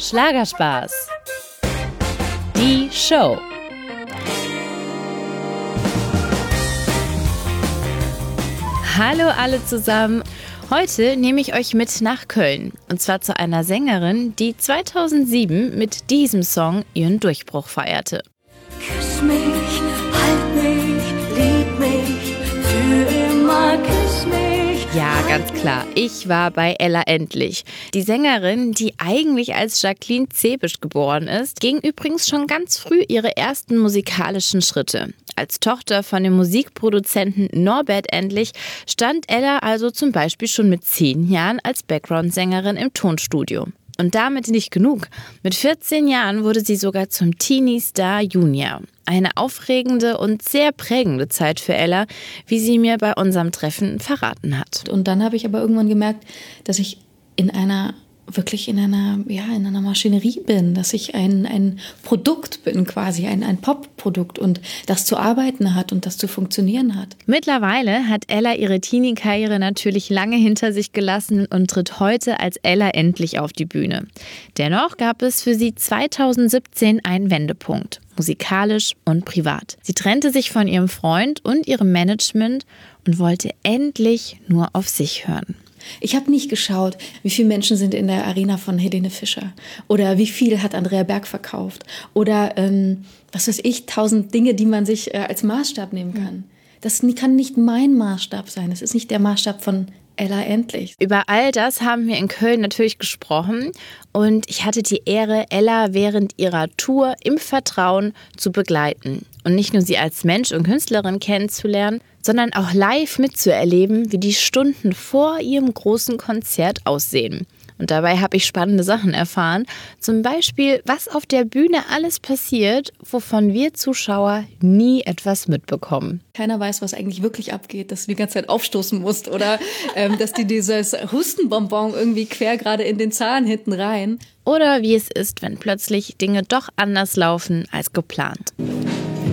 Schlagerspaß. Die Show. Hallo alle zusammen. Heute nehme ich euch mit nach Köln. Und zwar zu einer Sängerin, die 2007 mit diesem Song ihren Durchbruch feierte. Küss mich, Ja, ganz klar. Ich war bei Ella Endlich. Die Sängerin, die eigentlich als Jacqueline Zebisch geboren ist, ging übrigens schon ganz früh ihre ersten musikalischen Schritte. Als Tochter von dem Musikproduzenten Norbert Endlich stand Ella also zum Beispiel schon mit zehn Jahren als Background-Sängerin im Tonstudio. Und damit nicht genug. Mit 14 Jahren wurde sie sogar zum Teenie Star Junior. Eine aufregende und sehr prägende Zeit für Ella, wie sie mir bei unserem Treffen verraten hat. Und dann habe ich aber irgendwann gemerkt, dass ich in einer wirklich in einer, ja, in einer Maschinerie bin, dass ich ein, ein Produkt bin, quasi ein, ein Pop-Produkt und das zu arbeiten hat und das zu funktionieren hat. Mittlerweile hat Ella ihre Teenie-Karriere natürlich lange hinter sich gelassen und tritt heute als Ella endlich auf die Bühne. Dennoch gab es für sie 2017 einen Wendepunkt, musikalisch und privat. Sie trennte sich von ihrem Freund und ihrem Management und wollte endlich nur auf sich hören. Ich habe nicht geschaut, wie viele Menschen sind in der Arena von Helene Fischer oder wie viel hat Andrea Berg verkauft oder ähm, was weiß ich, tausend Dinge, die man sich äh, als Maßstab nehmen kann. Das kann nicht mein Maßstab sein. Das ist nicht der Maßstab von Ella Endlich. Über all das haben wir in Köln natürlich gesprochen und ich hatte die Ehre, Ella während ihrer Tour im Vertrauen zu begleiten und nicht nur sie als Mensch und Künstlerin kennenzulernen, sondern auch live mitzuerleben, wie die Stunden vor ihrem großen Konzert aussehen. Und dabei habe ich spannende Sachen erfahren. Zum Beispiel, was auf der Bühne alles passiert, wovon wir Zuschauer nie etwas mitbekommen. Keiner weiß, was eigentlich wirklich abgeht, dass du die ganze Zeit aufstoßen musst oder ähm, dass dir dieses Hustenbonbon irgendwie quer gerade in den Zahn hinten rein. Oder wie es ist, wenn plötzlich Dinge doch anders laufen als geplant.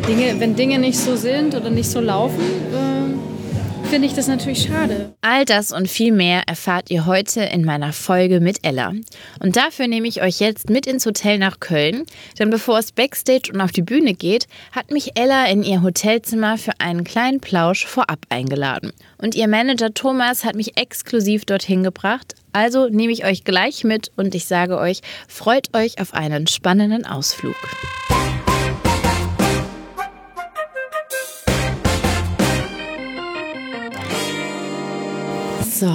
Dinge, wenn Dinge nicht so sind oder nicht so laufen, äh, finde ich das natürlich schade. All das und viel mehr erfahrt ihr heute in meiner Folge mit Ella. Und dafür nehme ich euch jetzt mit ins Hotel nach Köln, denn bevor es backstage und auf die Bühne geht, hat mich Ella in ihr Hotelzimmer für einen kleinen Plausch vorab eingeladen. Und ihr Manager Thomas hat mich exklusiv dorthin gebracht. Also nehme ich euch gleich mit und ich sage euch, freut euch auf einen spannenden Ausflug. So,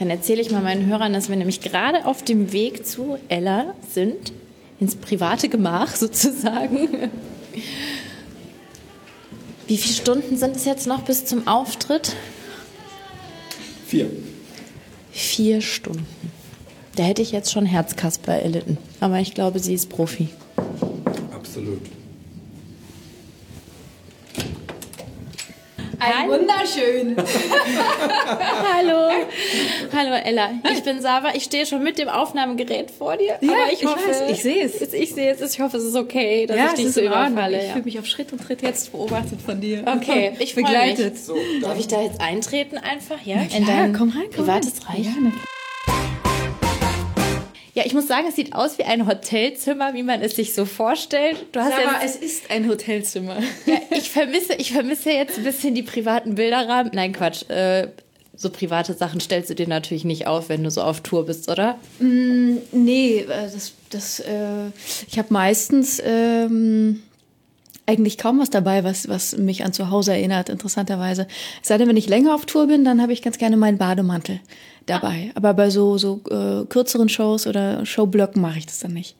dann erzähle ich mal meinen Hörern, dass wir nämlich gerade auf dem Weg zu Ella sind, ins private Gemach sozusagen. Wie viele Stunden sind es jetzt noch bis zum Auftritt? Vier. Vier Stunden. Da hätte ich jetzt schon Herzkasper erlitten. Aber ich glaube, sie ist Profi. Absolut. Ein wunderschön. Hallo. Hallo Ella. Ich bin Sava. Ich stehe schon mit dem Aufnahmegerät vor dir. Ja, aber ich, ich hoffe, weiß, ich sehe es. Ich sehe es. Ich hoffe, es ist okay, dass Ja, ich es dich ist so in Ordnung. überfalle. Ich Ja. fühle mich auf Schritt und Tritt jetzt beobachtet von dir. Okay, ich begleitet. So, Darf ich da jetzt eintreten einfach? Ja. In dein komm rein, komm privates rein. Reich. Ja, Ja, ich muss sagen, es sieht aus wie ein Hotelzimmer, wie man es sich so vorstellt. Du hast Aber jetzt, es ist ein Hotelzimmer. ja, ich vermisse, ich vermisse jetzt ein bisschen die privaten Bilderrahmen. Nein, Quatsch. Äh, so private Sachen stellst du dir natürlich nicht auf, wenn du so auf Tour bist, oder? Nee, äh, das, das, äh, ich habe meistens ähm, eigentlich kaum was dabei, was, was mich an zu Hause erinnert, interessanterweise. Es sei denn, wenn ich länger auf Tour bin, dann habe ich ganz gerne meinen Bademantel dabei. Aber bei so, so äh, kürzeren Shows oder Showblöcken mache ich das dann nicht.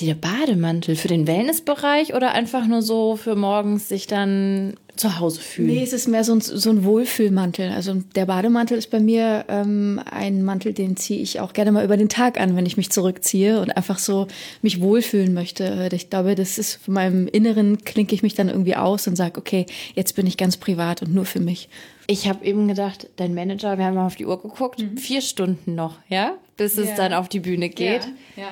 Der Bademantel für den Wellnessbereich oder einfach nur so für morgens sich dann zu Hause fühlen? Nee, es ist mehr so ein, so ein Wohlfühlmantel. Also der Bademantel ist bei mir ähm, ein Mantel, den ziehe ich auch gerne mal über den Tag an, wenn ich mich zurückziehe und einfach so mich wohlfühlen möchte. Ich glaube, das ist von meinem Inneren klinke ich mich dann irgendwie aus und sage, okay, jetzt bin ich ganz privat und nur für mich. Ich habe eben gedacht, dein Manager, wir haben mal auf die Uhr geguckt, vier Stunden noch, ja? Bis es Ja. dann auf die Bühne geht. ja.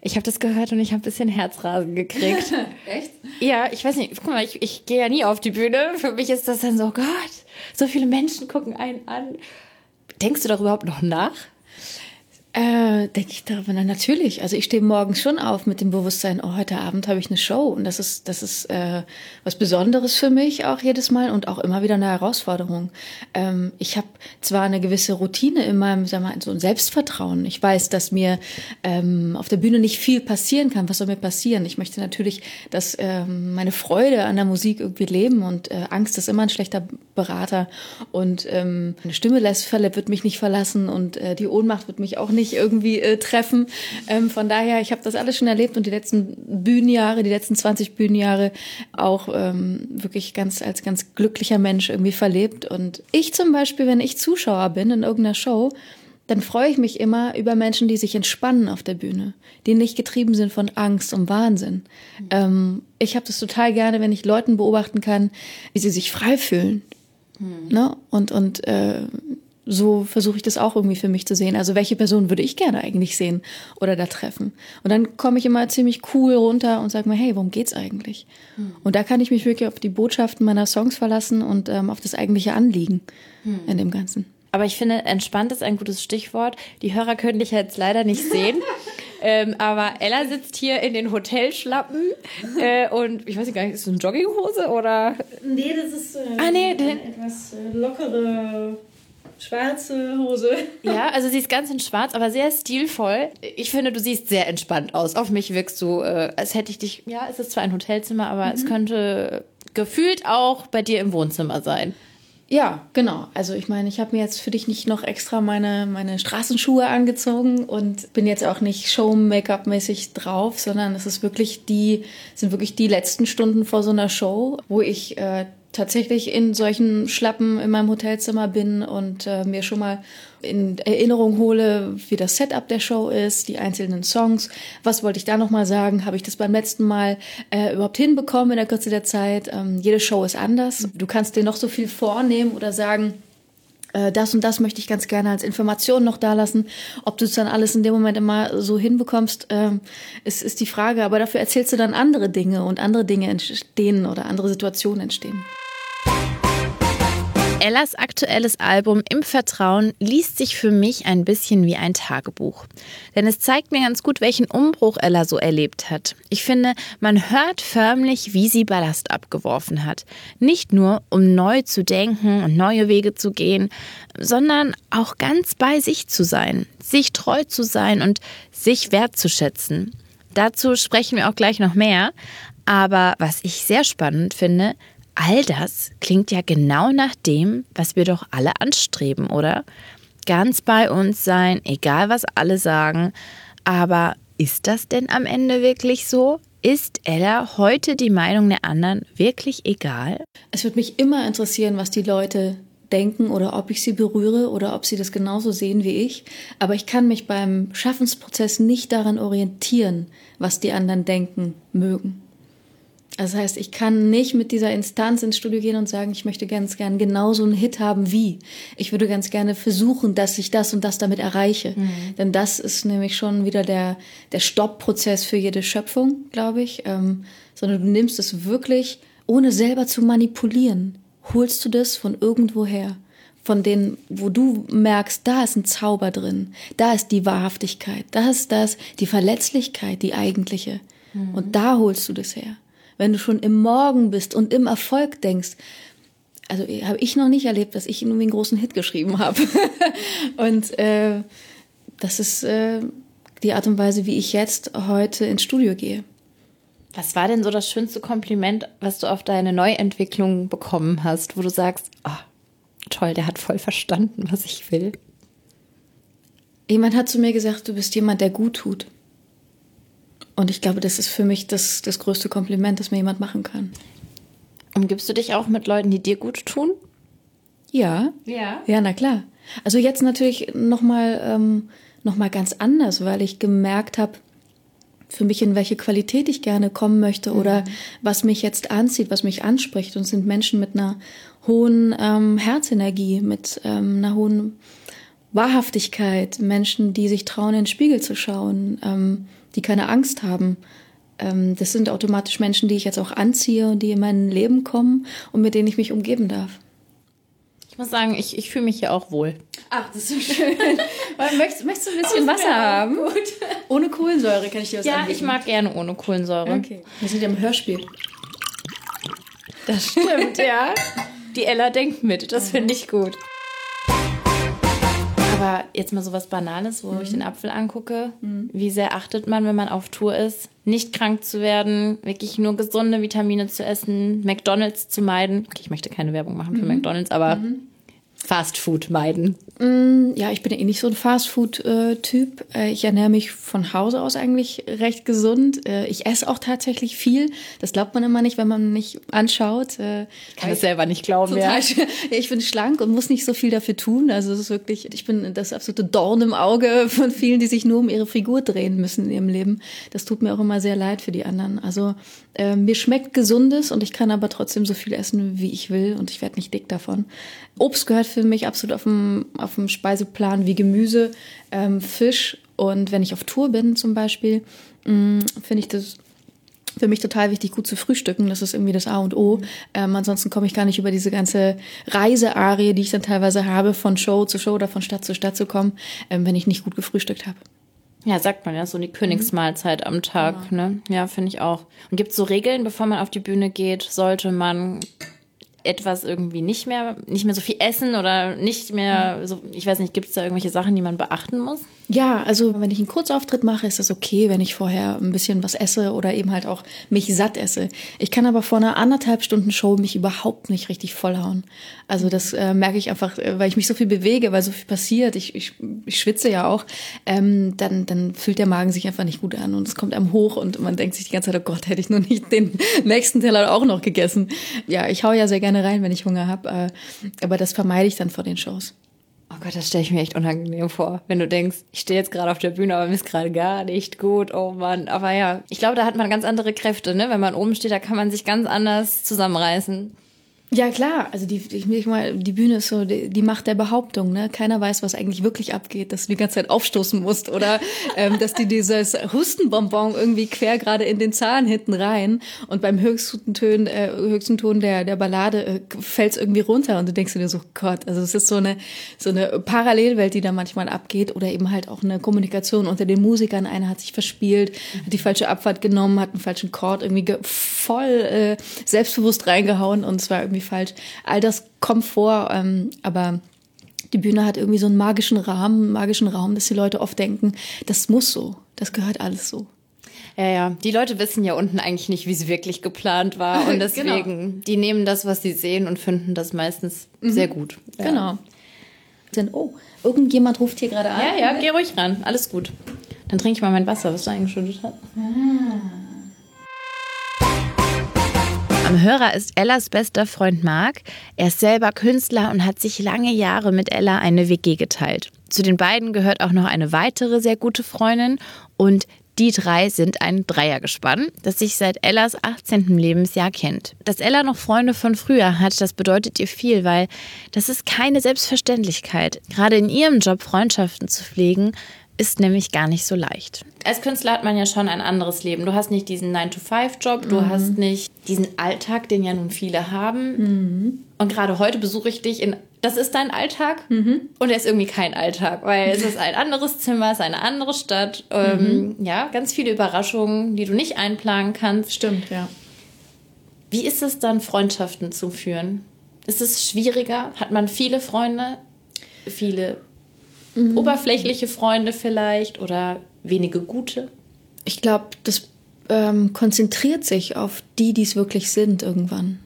Ich habe das gehört und ich habe ein bisschen Herzrasen gekriegt. Echt? ja, ich weiß nicht, guck mal, ich, ich gehe ja nie auf die Bühne. Für mich ist das dann so, Gott, so viele Menschen gucken einen an. Denkst du darüber überhaupt noch nach? Äh, denke ich darüber, na natürlich. Also ich stehe morgens schon auf mit dem Bewusstsein, oh, heute Abend habe ich eine Show und das ist, das ist äh, was Besonderes für mich auch jedes Mal und auch immer wieder eine Herausforderung. Ähm, ich habe zwar eine gewisse Routine in meinem, sag mal, so ein Selbstvertrauen. Ich weiß, dass mir ähm, auf der Bühne nicht viel passieren kann. Was soll mir passieren? Ich möchte natürlich, dass ähm, meine Freude an der Musik irgendwie leben und äh, Angst ist immer ein schlechter Berater und ähm, meine Stimme lässt Fälle, wird mich nicht verlassen und äh, die Ohnmacht wird mich auch nicht nicht irgendwie äh, treffen. Ähm, von daher, ich habe das alles schon erlebt und die letzten Bühnenjahre, die letzten 20 Bühnenjahre auch ähm, wirklich ganz als ganz glücklicher Mensch irgendwie verlebt. Und ich zum Beispiel, wenn ich Zuschauer bin in irgendeiner Show, dann freue ich mich immer über Menschen, die sich entspannen auf der Bühne, die nicht getrieben sind von Angst und Wahnsinn. Ähm, ich habe das total gerne, wenn ich Leuten beobachten kann, wie sie sich frei fühlen. Hm. Ne? Und, und äh, so versuche ich das auch irgendwie für mich zu sehen. Also welche Person würde ich gerne eigentlich sehen oder da treffen? Und dann komme ich immer ziemlich cool runter und sage mir, hey, worum geht's eigentlich? Hm. Und da kann ich mich wirklich auf die Botschaften meiner Songs verlassen und ähm, auf das eigentliche Anliegen hm. in dem Ganzen. Aber ich finde, entspannt ist ein gutes Stichwort. Die Hörer können dich jetzt leider nicht sehen. ähm, aber Ella sitzt hier in den Hotelschlappen äh, und ich weiß gar nicht, ist das eine Jogginghose oder? Nee, das ist äh, ah, nee, etwas äh, lockere schwarze Hose. Ja, also sie ist ganz in schwarz, aber sehr stilvoll. Ich finde, du siehst sehr entspannt aus. Auf mich wirkst du, äh, als hätte ich dich, ja, es ist zwar ein Hotelzimmer, aber mhm. es könnte gefühlt auch bei dir im Wohnzimmer sein. Ja, genau. Also ich meine, ich habe mir jetzt für dich nicht noch extra meine, meine Straßenschuhe angezogen und bin jetzt auch nicht Show-Make-up-mäßig drauf, sondern es ist wirklich die, sind wirklich die letzten Stunden vor so einer Show, wo ich äh, tatsächlich in solchen Schlappen in meinem Hotelzimmer bin und äh, mir schon mal in Erinnerung hole, wie das Setup der Show ist, die einzelnen Songs. Was wollte ich da nochmal sagen? Habe ich das beim letzten Mal äh, überhaupt hinbekommen in der Kürze der Zeit? Ähm, jede Show ist anders. Du kannst dir noch so viel vornehmen oder sagen, äh, das und das möchte ich ganz gerne als Information noch da lassen. Ob du es dann alles in dem Moment immer so hinbekommst, ähm, ist, ist die Frage. Aber dafür erzählst du dann andere Dinge und andere Dinge entstehen oder andere Situationen entstehen. Ellas aktuelles Album Im Vertrauen liest sich für mich ein bisschen wie ein Tagebuch. Denn es zeigt mir ganz gut, welchen Umbruch Ella so erlebt hat. Ich finde, man hört förmlich, wie sie Ballast abgeworfen hat. Nicht nur, um neu zu denken und neue Wege zu gehen, sondern auch ganz bei sich zu sein, sich treu zu sein und sich wertzuschätzen. Dazu sprechen wir auch gleich noch mehr. Aber was ich sehr spannend finde, all das klingt ja genau nach dem, was wir doch alle anstreben, oder? Ganz bei uns sein, egal was alle sagen. Aber ist das denn am Ende wirklich so? Ist Ella heute die Meinung der anderen wirklich egal? Es würde mich immer interessieren, was die Leute denken oder ob ich sie berühre oder ob sie das genauso sehen wie ich. Aber ich kann mich beim Schaffensprozess nicht daran orientieren, was die anderen denken mögen. Das heißt, ich kann nicht mit dieser Instanz ins Studio gehen und sagen, ich möchte ganz gern genauso einen Hit haben wie. Ich würde ganz gerne versuchen, dass ich das und das damit erreiche. Mhm. Denn das ist nämlich schon wieder der, der Stoppprozess für jede Schöpfung, glaube ich. Ähm, sondern du nimmst es wirklich, ohne selber zu manipulieren, holst du das von irgendwoher. Von denen, wo du merkst, da ist ein Zauber drin, da ist die Wahrhaftigkeit, da ist das, die Verletzlichkeit, die eigentliche. Mhm. Und da holst du das her wenn du schon im Morgen bist und im Erfolg denkst, also habe ich noch nicht erlebt, dass ich irgendwie einen großen Hit geschrieben habe. und äh, das ist äh, die Art und Weise, wie ich jetzt heute ins Studio gehe. Was war denn so das schönste Kompliment, was du auf deine Neuentwicklung bekommen hast, wo du sagst, oh, toll, der hat voll verstanden, was ich will? Jemand hat zu mir gesagt, du bist jemand, der gut tut. Und ich glaube, das ist für mich das, das größte Kompliment, das mir jemand machen kann. Umgibst du dich auch mit Leuten, die dir gut tun? Ja. Ja. Ja, na klar. Also jetzt natürlich nochmal ähm, noch ganz anders, weil ich gemerkt habe, für mich in welche Qualität ich gerne kommen möchte oder mhm. was mich jetzt anzieht, was mich anspricht. Und sind Menschen mit einer hohen ähm, Herzenergie, mit ähm, einer hohen Wahrhaftigkeit, Menschen, die sich trauen, in den Spiegel zu schauen, ähm, die keine Angst haben. Ähm, das sind automatisch Menschen, die ich jetzt auch anziehe und die in mein Leben kommen und mit denen ich mich umgeben darf. Ich muss sagen, ich, ich fühle mich hier auch wohl. Ach, das ist so schön. möchtest, möchtest du ein bisschen Wasser haben? Gut. Ohne Kohlensäure kann ich dir was Ja, anbieten. ich mag gerne ohne Kohlensäure. Okay. Wir sind ja im Hörspiel. Das stimmt, ja. Die Ella denkt mit. Das finde ich gut. Aber jetzt mal so was Banales, wo ich den Apfel angucke. Wie sehr achtet man, wenn man auf Tour ist, nicht krank zu werden, wirklich nur gesunde Vitamine zu essen, McDonalds zu meiden. Okay, ich möchte keine Werbung machen für McDonalds, aber Fast Food meiden. Ja, ich bin ja eh nicht so ein Fastfood-Typ. Äh, Ich ernähre mich von Hause aus eigentlich recht gesund. Äh, Ich esse auch tatsächlich viel. Das glaubt man immer nicht, wenn man mich anschaut. Äh, Kann es selber nicht glauben, ja. Ich bin schlank und muss nicht so viel dafür tun. Also es ist wirklich, ich bin das absolute Dorn im Auge von vielen, die sich nur um ihre Figur drehen müssen in ihrem Leben. Das tut mir auch immer sehr leid für die anderen. Also äh, mir schmeckt Gesundes und ich kann aber trotzdem so viel essen, wie ich will und ich werde nicht dick davon. Obst gehört für mich absolut auf dem, auf dem Speiseplan wie Gemüse, ähm, Fisch und wenn ich auf Tour bin zum Beispiel, mh, finde ich das für mich total wichtig, gut zu frühstücken. Das ist irgendwie das A und O. Ähm, ansonsten komme ich gar nicht über diese ganze Reisearie, die ich dann teilweise habe, von Show zu Show oder von Stadt zu Stadt zu kommen, ähm, wenn ich nicht gut gefrühstückt habe. Ja, sagt man ja, so die Königsmahlzeit am Tag, ne? Ja, finde ich auch. Und gibt es so Regeln, bevor man auf die Bühne geht? Sollte man etwas irgendwie nicht mehr, nicht mehr so viel essen oder nicht mehr so, ich weiß nicht, gibt es da irgendwelche Sachen, die man beachten muss? Ja, also wenn ich einen Kurzauftritt mache, ist das okay, wenn ich vorher ein bisschen was esse oder eben halt auch mich satt esse. Ich kann aber vor einer anderthalb Stunden Show mich überhaupt nicht richtig vollhauen. Also das äh, merke ich einfach, äh, weil ich mich so viel bewege, weil so viel passiert. Ich, ich, ich schwitze ja auch. Ähm, dann, dann fühlt der Magen sich einfach nicht gut an und es kommt einem hoch und man denkt sich die ganze Zeit, oh Gott, hätte ich nur nicht den nächsten Teller auch noch gegessen. Ja, ich hau ja sehr gerne rein, wenn ich Hunger habe, äh, aber das vermeide ich dann vor den Shows. Oh Gott, das stelle ich mir echt unangenehm vor, wenn du denkst, ich stehe jetzt gerade auf der Bühne, aber mir ist gerade gar nicht gut, oh Mann. Aber ja, ich glaube, da hat man ganz andere Kräfte, ne? Wenn man oben steht, da kann man sich ganz anders zusammenreißen. Ja, klar. Also die, ich, ich mal, die Bühne ist so die, die Macht der Behauptung. Ne? Keiner weiß, was eigentlich wirklich abgeht, dass du die ganze Zeit aufstoßen musst oder ähm, dass die dieses Hustenbonbon irgendwie quer gerade in den Zahn hinten rein und beim höchsten Ton, äh, höchsten Ton der, der Ballade äh, fällt es irgendwie runter und du denkst dir so, Gott, also es ist so eine, so eine Parallelwelt, die da manchmal abgeht oder eben halt auch eine Kommunikation unter den Musikern. Einer hat sich verspielt, hat die falsche Abfahrt genommen, hat einen falschen Chord irgendwie ge- voll äh, selbstbewusst reingehauen und es war irgendwie falsch. All das kommt vor, ähm, aber die Bühne hat irgendwie so einen magischen Rahmen, einen magischen Raum, dass die Leute oft denken, das muss so, das gehört alles so. Ja, ja. Die Leute wissen ja unten eigentlich nicht, wie es wirklich geplant war. Und deswegen, die nehmen das, was sie sehen und finden das meistens sehr gut. Ja. Genau. Denn, oh, irgendjemand ruft hier gerade an. Ja, ja, geh ruhig ran. Alles gut. Dann trinke ich mal mein Wasser, was du eingeschüttet hast. Am Hörer ist Ellas bester Freund Marc. Er ist selber Künstler und hat sich lange Jahre mit Ella eine WG geteilt. Zu den beiden gehört auch noch eine weitere sehr gute Freundin und die drei sind ein Dreiergespann, das sich seit Ellas 18. Lebensjahr kennt. Dass Ella noch Freunde von früher hat, das bedeutet ihr viel, weil das ist keine Selbstverständlichkeit. Gerade in ihrem Job Freundschaften zu pflegen, ist nämlich gar nicht so leicht. Als Künstler hat man ja schon ein anderes Leben. Du hast nicht diesen 9-to-5-Job, du hast nicht diesen Alltag, den ja nun viele haben. Und gerade heute besuche ich dich in. Das ist dein Alltag und er ist irgendwie kein Alltag, weil es ist ein anderes Zimmer, es ist eine andere Stadt. Ähm, ja, ganz viele Überraschungen, die du nicht einplanen kannst. Stimmt, ja. Wie ist es dann, Freundschaften zu führen? Ist es schwieriger? Hat man viele Freunde? Viele oberflächliche Freunde vielleicht oder wenige gute? Ich glaube, das ähm, konzentriert sich auf die, die es wirklich sind irgendwann.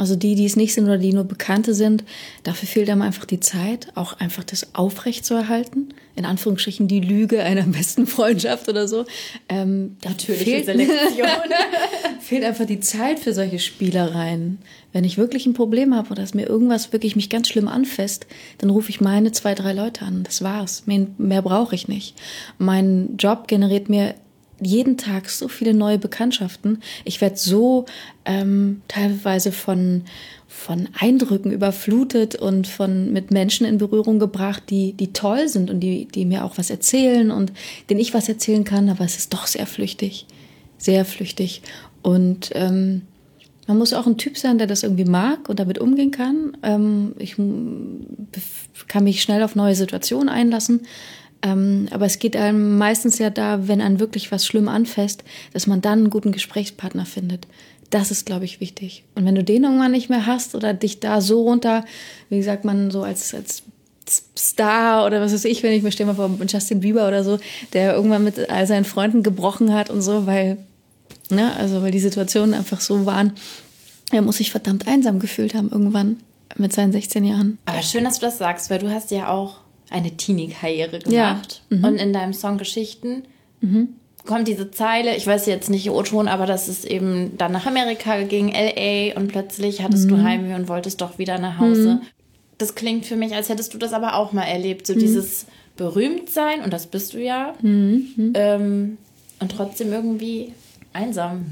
Also die, die es nicht sind oder die nur Bekannte sind, dafür fehlt einem einfach die Zeit, auch einfach das aufrechtzuerhalten. In Anführungsstrichen die Lüge einer besten Freundschaft oder so. Ähm, da Natürliche fehlt, Selektion. fehlt einfach die Zeit für solche Spielereien. Wenn ich wirklich ein Problem habe oder dass mir irgendwas wirklich mich ganz schlimm anfasst, dann rufe ich meine zwei, drei Leute an. Das war's. Mehr, mehr brauche ich nicht. Mein Job generiert mir jeden Tag so viele neue Bekanntschaften. Ich werde so ähm, teilweise von, von Eindrücken überflutet und von mit Menschen in Berührung gebracht, die, die toll sind und die, die mir auch was erzählen und denen ich was erzählen kann, aber es ist doch sehr flüchtig. Sehr flüchtig. Und ähm, man muss auch ein Typ sein, der das irgendwie mag und damit umgehen kann. Ähm, ich kann mich schnell auf neue Situationen einlassen. Ähm, aber es geht einem meistens ja da, wenn einem wirklich was schlimm anfasst, dass man dann einen guten Gesprächspartner findet. Das ist, glaube ich, wichtig. Und wenn du den irgendwann nicht mehr hast oder dich da so runter, wie sagt man, so als, als Star oder was weiß ich, wenn ich mir stelle mal vor, Justin Bieber oder so, der irgendwann mit all seinen Freunden gebrochen hat und so, weil, ne, also weil die Situationen einfach so waren, er muss sich verdammt einsam gefühlt haben irgendwann mit seinen 16 Jahren. Aber schön, dass du das sagst, weil du hast ja auch eine Teenie-Karriere Ja. gemacht. Und in deinem Song Geschichten kommt diese Zeile, ich weiß jetzt nicht O-Ton, aber dass es eben dann nach Amerika ging, L.A. und plötzlich hattest du Heimweh und wolltest doch wieder nach Hause. Das klingt für mich, als hättest du das aber auch mal erlebt. So dieses Berühmtsein, und das bist du ja, ähm, und trotzdem irgendwie einsam.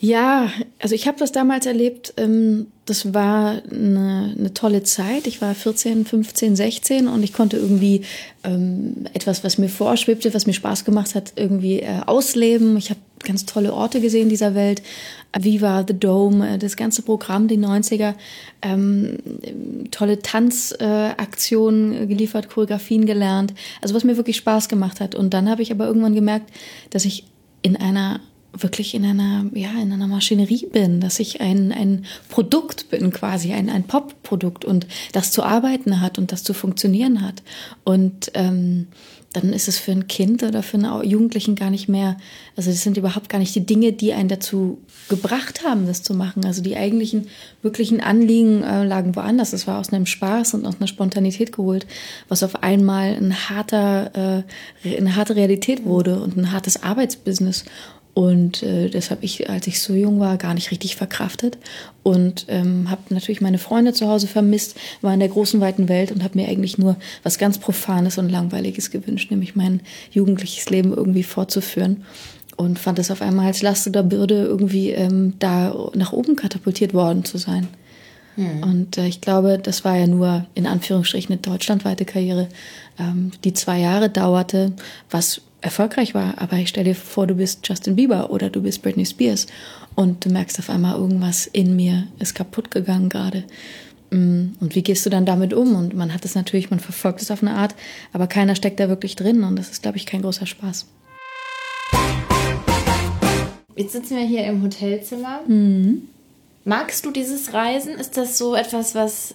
Ja, also ich habe das damals erlebt. Ähm, das war eine, eine tolle Zeit. Ich war 14, 15, 16 und ich konnte irgendwie ähm, etwas, was mir vorschwebte, was mir Spaß gemacht hat, irgendwie äh, ausleben. Ich habe ganz tolle Orte gesehen dieser Welt. Viva, The Dome, äh, das ganze Programm, die 90er. Ähm, tolle Tanzaktionen geliefert, Choreografien gelernt. Also was mir wirklich Spaß gemacht hat. Und dann habe ich aber irgendwann gemerkt, dass ich in einer wirklich in einer, ja, in einer Maschinerie bin, dass ich ein, ein Produkt bin quasi, ein, ein Pop-Produkt und das zu arbeiten hat und das zu funktionieren hat. Und ähm, dann ist es für ein Kind oder für einen Jugendlichen gar nicht mehr, also das sind überhaupt gar nicht die Dinge, die einen dazu gebracht haben, das zu machen. Also die eigentlichen, wirklichen Anliegen äh, lagen woanders. Es war aus einem Spaß und aus einer Spontanität geholt, was auf einmal ein harter, äh, eine harte Realität wurde und ein hartes Arbeitsbusiness. Und äh, das habe ich, als ich so jung war, gar nicht richtig verkraftet. Und ähm, habe natürlich meine Freunde zu Hause vermisst, war in der großen, weiten Welt und habe mir eigentlich nur was ganz Profanes und Langweiliges gewünscht, nämlich mein jugendliches Leben irgendwie fortzuführen. Und fand es auf einmal als Last oder Bürde, irgendwie ähm, da nach oben katapultiert worden zu sein. Und äh, ich glaube, das war ja nur in Anführungsstrichen eine deutschlandweite Karriere, ähm, die zwei Jahre dauerte, was erfolgreich war. Aber ich stell dir vor, du bist Justin Bieber oder du bist Britney Spears und du merkst auf einmal, irgendwas in mir ist kaputt gegangen gerade. Mm, Und wie gehst du dann damit um? Und man hat es natürlich, man verfolgt es auf eine Art, aber keiner steckt da wirklich drin und das ist, glaube ich, kein großer Spaß. Jetzt sitzen wir hier im Hotelzimmer. Magst du dieses Reisen? Ist das so etwas, was,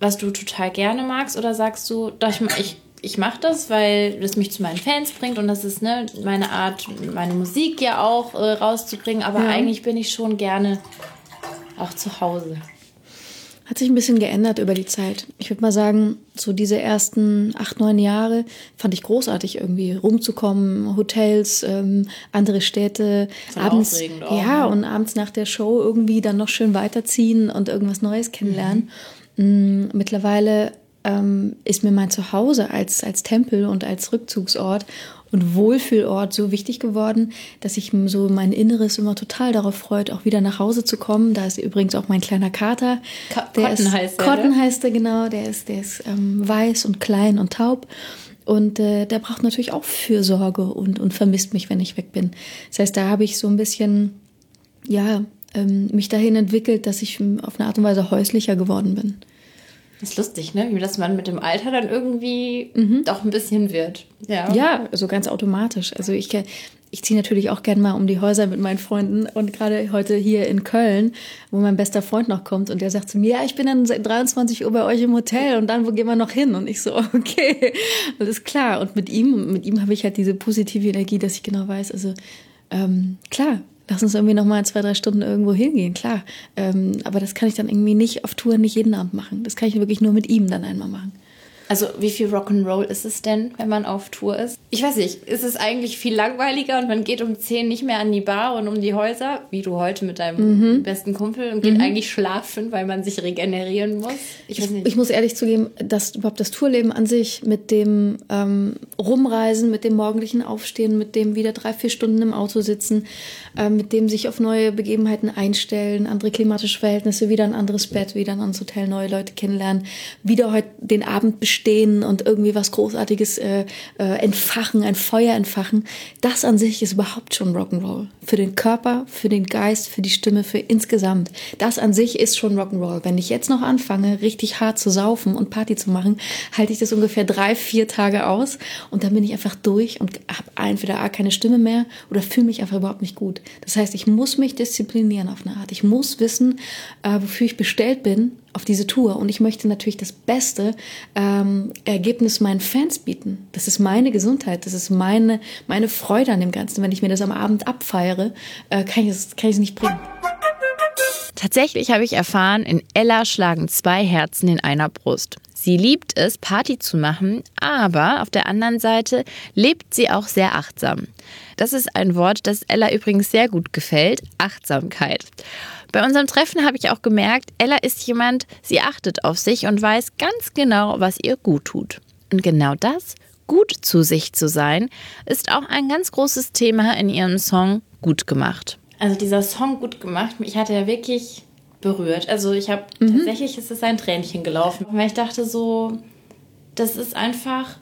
was du total gerne magst? Oder sagst du, doch, ich, ich, ich mache das, weil das mich zu meinen Fans bringt und das ist ne, meine Art, meine Musik ja auch äh, rauszubringen. Aber Ja. eigentlich bin ich schon gerne auch zu Hause. Hat sich ein bisschen geändert über die Zeit. Ich würde mal sagen, so diese ersten acht, neun Jahre fand ich großartig, irgendwie rumzukommen, Hotels, ähm, andere Städte, Voll abends, auch, ja, ne? und abends nach der Show irgendwie dann noch schön weiterziehen und irgendwas Neues kennenlernen. Mm, Mittlerweile ähm, ist mir mein Zuhause als, als Tempel und als Rückzugsort und Wohlfühlort so wichtig geworden, dass ich so mein Inneres immer total darauf freut, auch wieder nach Hause zu kommen. Da ist übrigens auch mein kleiner Kater. Ka- Der Cotton ist, heißt der, Cotton ne? heißt er, genau. Der ist, der ist ähm, weiß und klein und taub. Und äh, der braucht natürlich auch Fürsorge und, und vermisst mich, wenn ich weg bin. Das heißt, da habe ich so ein bisschen, ja, ähm, mich dahin entwickelt, dass ich ähm, auf eine Art und Weise häuslicher geworden bin. Das ist lustig, ne? Wie das man mit dem Alter dann irgendwie doch ein bisschen wird. Ja. Ja, so ganz automatisch. Also ich, ich ziehe natürlich auch gern mal um die Häuser mit meinen Freunden und gerade heute hier in Köln, wo mein bester Freund noch kommt und der sagt zu mir, ja, ich bin dann seit 23 Uhr bei euch im Hotel und dann, wo gehen wir noch hin? Und ich so, okay, alles klar. Und mit ihm, mit ihm habe ich halt diese positive Energie, dass ich genau weiß, also ähm, klar, lass uns irgendwie noch mal zwei, drei Stunden irgendwo hingehen, klar. Ähm, aber das kann ich dann irgendwie nicht auf Tour, nicht jeden Abend machen. Das kann ich wirklich nur mit ihm dann einmal machen. Also wie viel Rock'n'Roll ist es denn, wenn man auf Tour ist? Ich weiß nicht, ist es eigentlich viel langweiliger und man geht um 10 nicht mehr an die Bar und um die Häuser, wie du heute mit deinem besten Kumpel und geht eigentlich schlafen, weil man sich regenerieren muss? Ich weiß nicht. Ich muss ehrlich zugeben, dass überhaupt das Tourleben an sich mit dem, ähm, Rumreisen, mit dem morgendlichen Aufstehen, mit dem wieder drei, vier Stunden im Auto sitzen, äh, mit dem sich auf neue Begebenheiten einstellen, andere klimatische Verhältnisse, wieder ein anderes Bett, wieder ein anderes Hotel, neue Leute kennenlernen, wieder heute den Abend bestehen und irgendwie was Großartiges äh, äh, entfachen, ein Feuer entfachen. Das an sich ist überhaupt schon Rock'n'Roll. Für den Körper, für den Geist, für die Stimme, für insgesamt. Das an sich ist schon Rock'n'Roll. Wenn ich jetzt noch anfange, richtig hart zu saufen und Party zu machen, halte ich das ungefähr drei, vier Tage aus und dann bin ich einfach durch und habe entweder A, keine Stimme mehr oder fühle mich einfach überhaupt nicht gut. Das heißt, ich muss mich disziplinieren auf eine Art. Ich muss wissen, äh, wofür ich bestellt bin auf diese Tour. Und ich möchte natürlich das beste ähm, Ergebnis meinen Fans bieten. Das ist meine Gesundheit, das ist meine, meine Freude an dem Ganzen. Wenn ich mir das am Abend abfeiere, äh, kann ich es kann nicht bringen. Tatsächlich habe ich erfahren, in Ella schlagen zwei Herzen in einer Brust. Sie liebt es, Party zu machen, aber auf der anderen Seite lebt sie auch sehr achtsam. Das ist ein Wort, das Ella übrigens sehr gut gefällt, Achtsamkeit. Bei unserem Treffen habe ich auch gemerkt, Ella ist jemand, sie achtet auf sich und weiß ganz genau, was ihr gut tut. Und genau das, gut zu sich zu sein, ist auch ein ganz großes Thema in ihrem Song Gut gemacht. Also dieser Song Gut gemacht, mich hat ja wirklich berührt. Also ich habe mhm. tatsächlich ist es ein Tränchen gelaufen, weil ich dachte so, das ist einfach.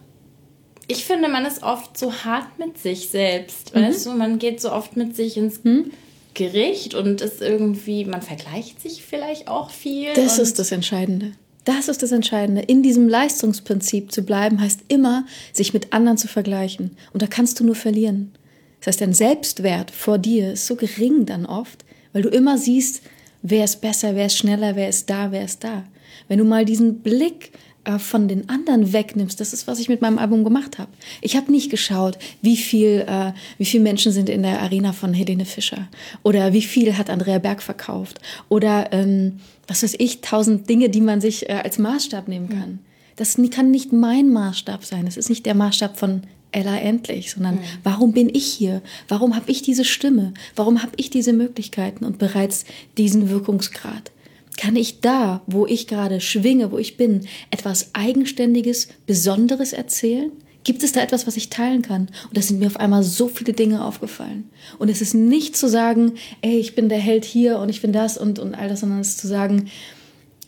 Ich finde, man ist oft so hart mit sich selbst. Mhm. Weißt du, man geht so oft mit sich ins mhm. Gericht und ist irgendwie, man vergleicht sich vielleicht auch viel. Das ist das Entscheidende. Das ist das Entscheidende. In diesem Leistungsprinzip zu bleiben, heißt immer, sich mit anderen zu vergleichen. Und da kannst du nur verlieren. Das heißt, dein Selbstwert vor dir ist so gering dann oft, weil du immer siehst, wer ist besser, wer ist schneller, wer ist da, wer ist da. Wenn du mal diesen Blick von den anderen wegnimmst, das ist, was ich mit meinem Album gemacht habe. Ich habe nicht geschaut, wie viel, äh, wie viele Menschen sind in der Arena von Helene Fischer oder wie viel hat Andrea Berg verkauft oder ähm, was weiß ich, tausend Dinge, die man sich äh, als Maßstab nehmen kann. Das kann nicht mein Maßstab sein. Es ist nicht der Maßstab von Ella endlich, sondern mhm. warum bin ich hier? Warum habe ich diese Stimme? Warum habe ich diese Möglichkeiten und bereits diesen Wirkungsgrad? Kann ich da, wo ich gerade schwinge, wo ich bin, etwas Eigenständiges, Besonderes erzählen? Gibt es da etwas, was ich teilen kann? Und da sind mir auf einmal so viele Dinge aufgefallen. Und es ist nicht zu sagen, ey, ich bin der Held hier und ich bin das und, und all das, sondern es ist zu sagen,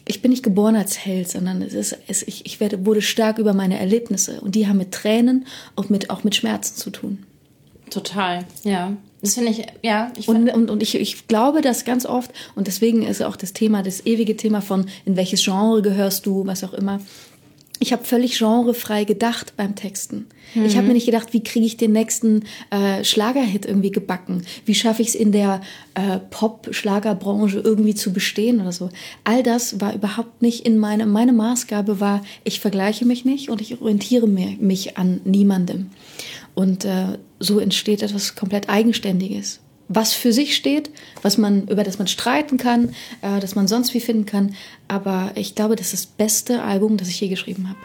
ich bin nicht geboren als Held, sondern es ist, es, ich, ich werde, wurde stark über meine Erlebnisse und die haben mit Tränen und mit, auch mit Schmerzen zu tun. Total, ja. Das finde ich, ja. Ich und und, und ich, ich glaube das ganz oft und deswegen ist auch das Thema, das ewige Thema von in welches Genre gehörst du, was auch immer, ich habe völlig genrefrei gedacht beim Texten. Mhm. Ich habe mir nicht gedacht, wie kriege ich den nächsten äh, Schlagerhit irgendwie gebacken? Wie schaffe ich es in der äh, Pop-Schlagerbranche irgendwie zu bestehen oder so? All das war überhaupt nicht in meine, meine Maßgabe war, ich vergleiche mich nicht und ich orientiere mich an niemandem. Und äh, so entsteht etwas komplett Eigenständiges was für sich steht, was man, über das man streiten kann, äh, das man sonst wie finden kann. Aber ich glaube, das ist das beste Album, das ich je geschrieben habe.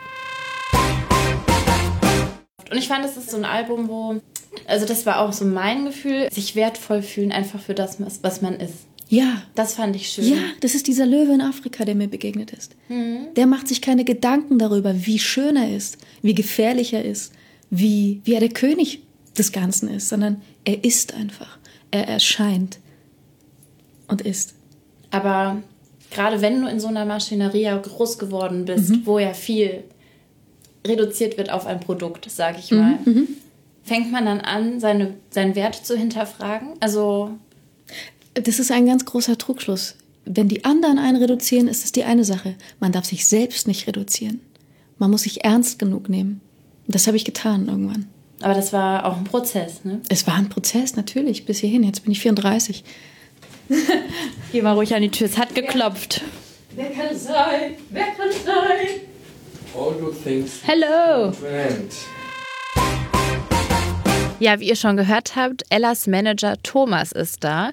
Und ich fand, das ist so ein Album, wo, also das war auch so mein Gefühl, sich wertvoll fühlen einfach für das, was man ist. Ja. Das fand ich schön. Ja, das ist dieser Löwe in Afrika, der mir begegnet ist. Mhm. Der macht sich keine Gedanken darüber, wie schön er ist, wie gefährlich er ist, wie, wie er der König des Ganzen ist, sondern er ist einfach er erscheint und ist. Aber gerade wenn du in so einer Maschinerie groß geworden bist, mhm. wo ja viel reduziert wird auf ein Produkt, sage ich mal, mhm, mhm. fängt man dann an, seine, seinen Wert zu hinterfragen? Also. Das ist ein ganz großer Trugschluss. Wenn die anderen einen reduzieren, ist es die eine Sache. Man darf sich selbst nicht reduzieren. Man muss sich ernst genug nehmen. Das habe ich getan irgendwann. Aber das war auch ein Prozess, ne? Es war ein Prozess, natürlich, bis hierhin. Jetzt bin ich 34. Geh mal ruhig an die Tür, es hat geklopft. Wer kann es sein? Wer kann es sein? All good things. Hello. Ja, wie ihr schon gehört habt, Ellas Manager Thomas ist da.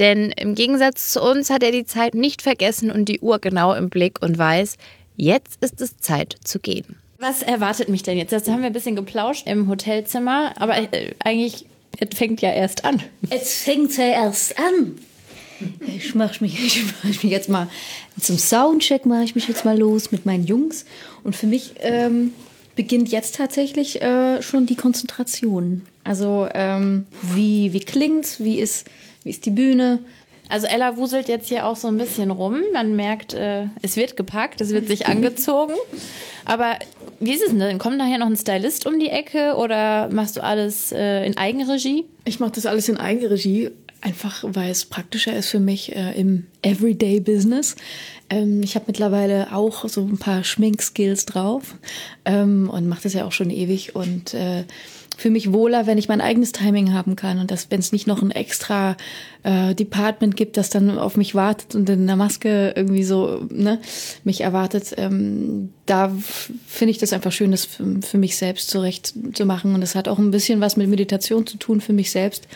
Denn im Gegensatz zu uns hat er die Zeit nicht vergessen und die Uhr genau im Blick und weiß, jetzt ist es Zeit zu gehen. Was erwartet mich denn jetzt? Jetzt haben wir ein bisschen geplauscht im Hotelzimmer, aber äh, eigentlich, es fängt ja erst an. Es fängt ja erst an. Ich mache mich, ich mach mich jetzt mal zum Soundcheck mache ich mich jetzt mal los mit meinen Jungs. Und für mich ähm, beginnt jetzt tatsächlich äh, schon die Konzentration. Also ähm, wie, wie klingt's, wie ist, wie ist die Bühne? Also Ella wuselt jetzt hier auch so ein bisschen rum. Man merkt, äh, es wird gepackt, es wird sich angezogen. Aber wie ist es denn? Kommt nachher noch ein Stylist um die Ecke oder machst du alles äh, in Eigenregie? Ich mache das alles in Eigenregie, einfach weil es praktischer ist für mich äh, im Everyday-Business. Ähm, ich habe mittlerweile auch so ein paar Schminkskills drauf ähm, und mache das ja auch schon ewig und äh, für mich wohler, wenn ich mein eigenes Timing haben kann und wenn es nicht noch ein extra äh, Department gibt, das dann auf mich wartet und in der Maske irgendwie so ne, mich erwartet, ähm, da finde ich das einfach schön, das für, für mich selbst zurecht zu machen. Und das hat auch ein bisschen was mit Meditation zu tun für mich selbst,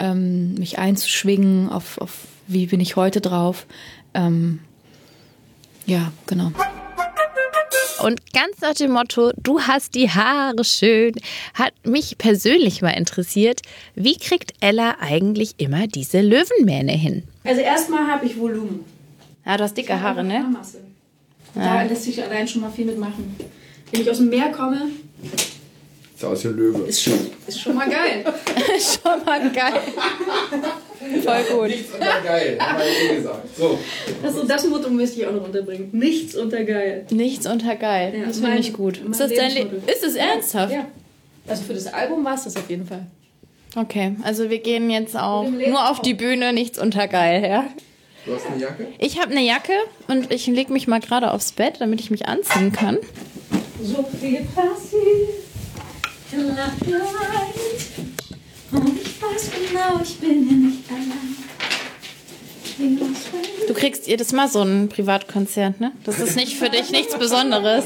ähm, mich einzuschwingen auf, auf wie bin ich heute drauf. Ähm, ja, genau. Und ganz nach dem Motto, du hast die Haare schön, hat mich persönlich mal interessiert, wie kriegt Ella eigentlich immer diese Löwenmähne hin? Also erstmal habe ich Volumen. Ja, du hast dicke Haare, ne? Haarmasse. Da lässt sich allein schon mal viel mitmachen. Wenn ich aus dem Meer komme, Ist aus der Löwe. ist schon, ist schon mal geil. Schon mal geil. Voll gut. Nichts unter geil, haben wir ja eh gesagt. So, Das, das Motto möchte ich auch noch unterbringen. Nichts unter geil. Nichts unter geil. Ja, das finde ich gut. Ist das dein Le. Ist es ernsthaft? Ja. Also für das Album war es das auf jeden Fall. Okay, also wir gehen jetzt auch nur auf die Bühne, nichts unter geil, ja? du hast eine Jacke? Ich habe eine Jacke und ich lege mich mal gerade aufs Bett, damit ich mich anziehen kann. So viel passiert Und ich weiß genau, ich bin ja nicht allein. Du kriegst jedes Mal so ein Privatkonzert, ne? Das ist nicht für dich nichts Besonderes.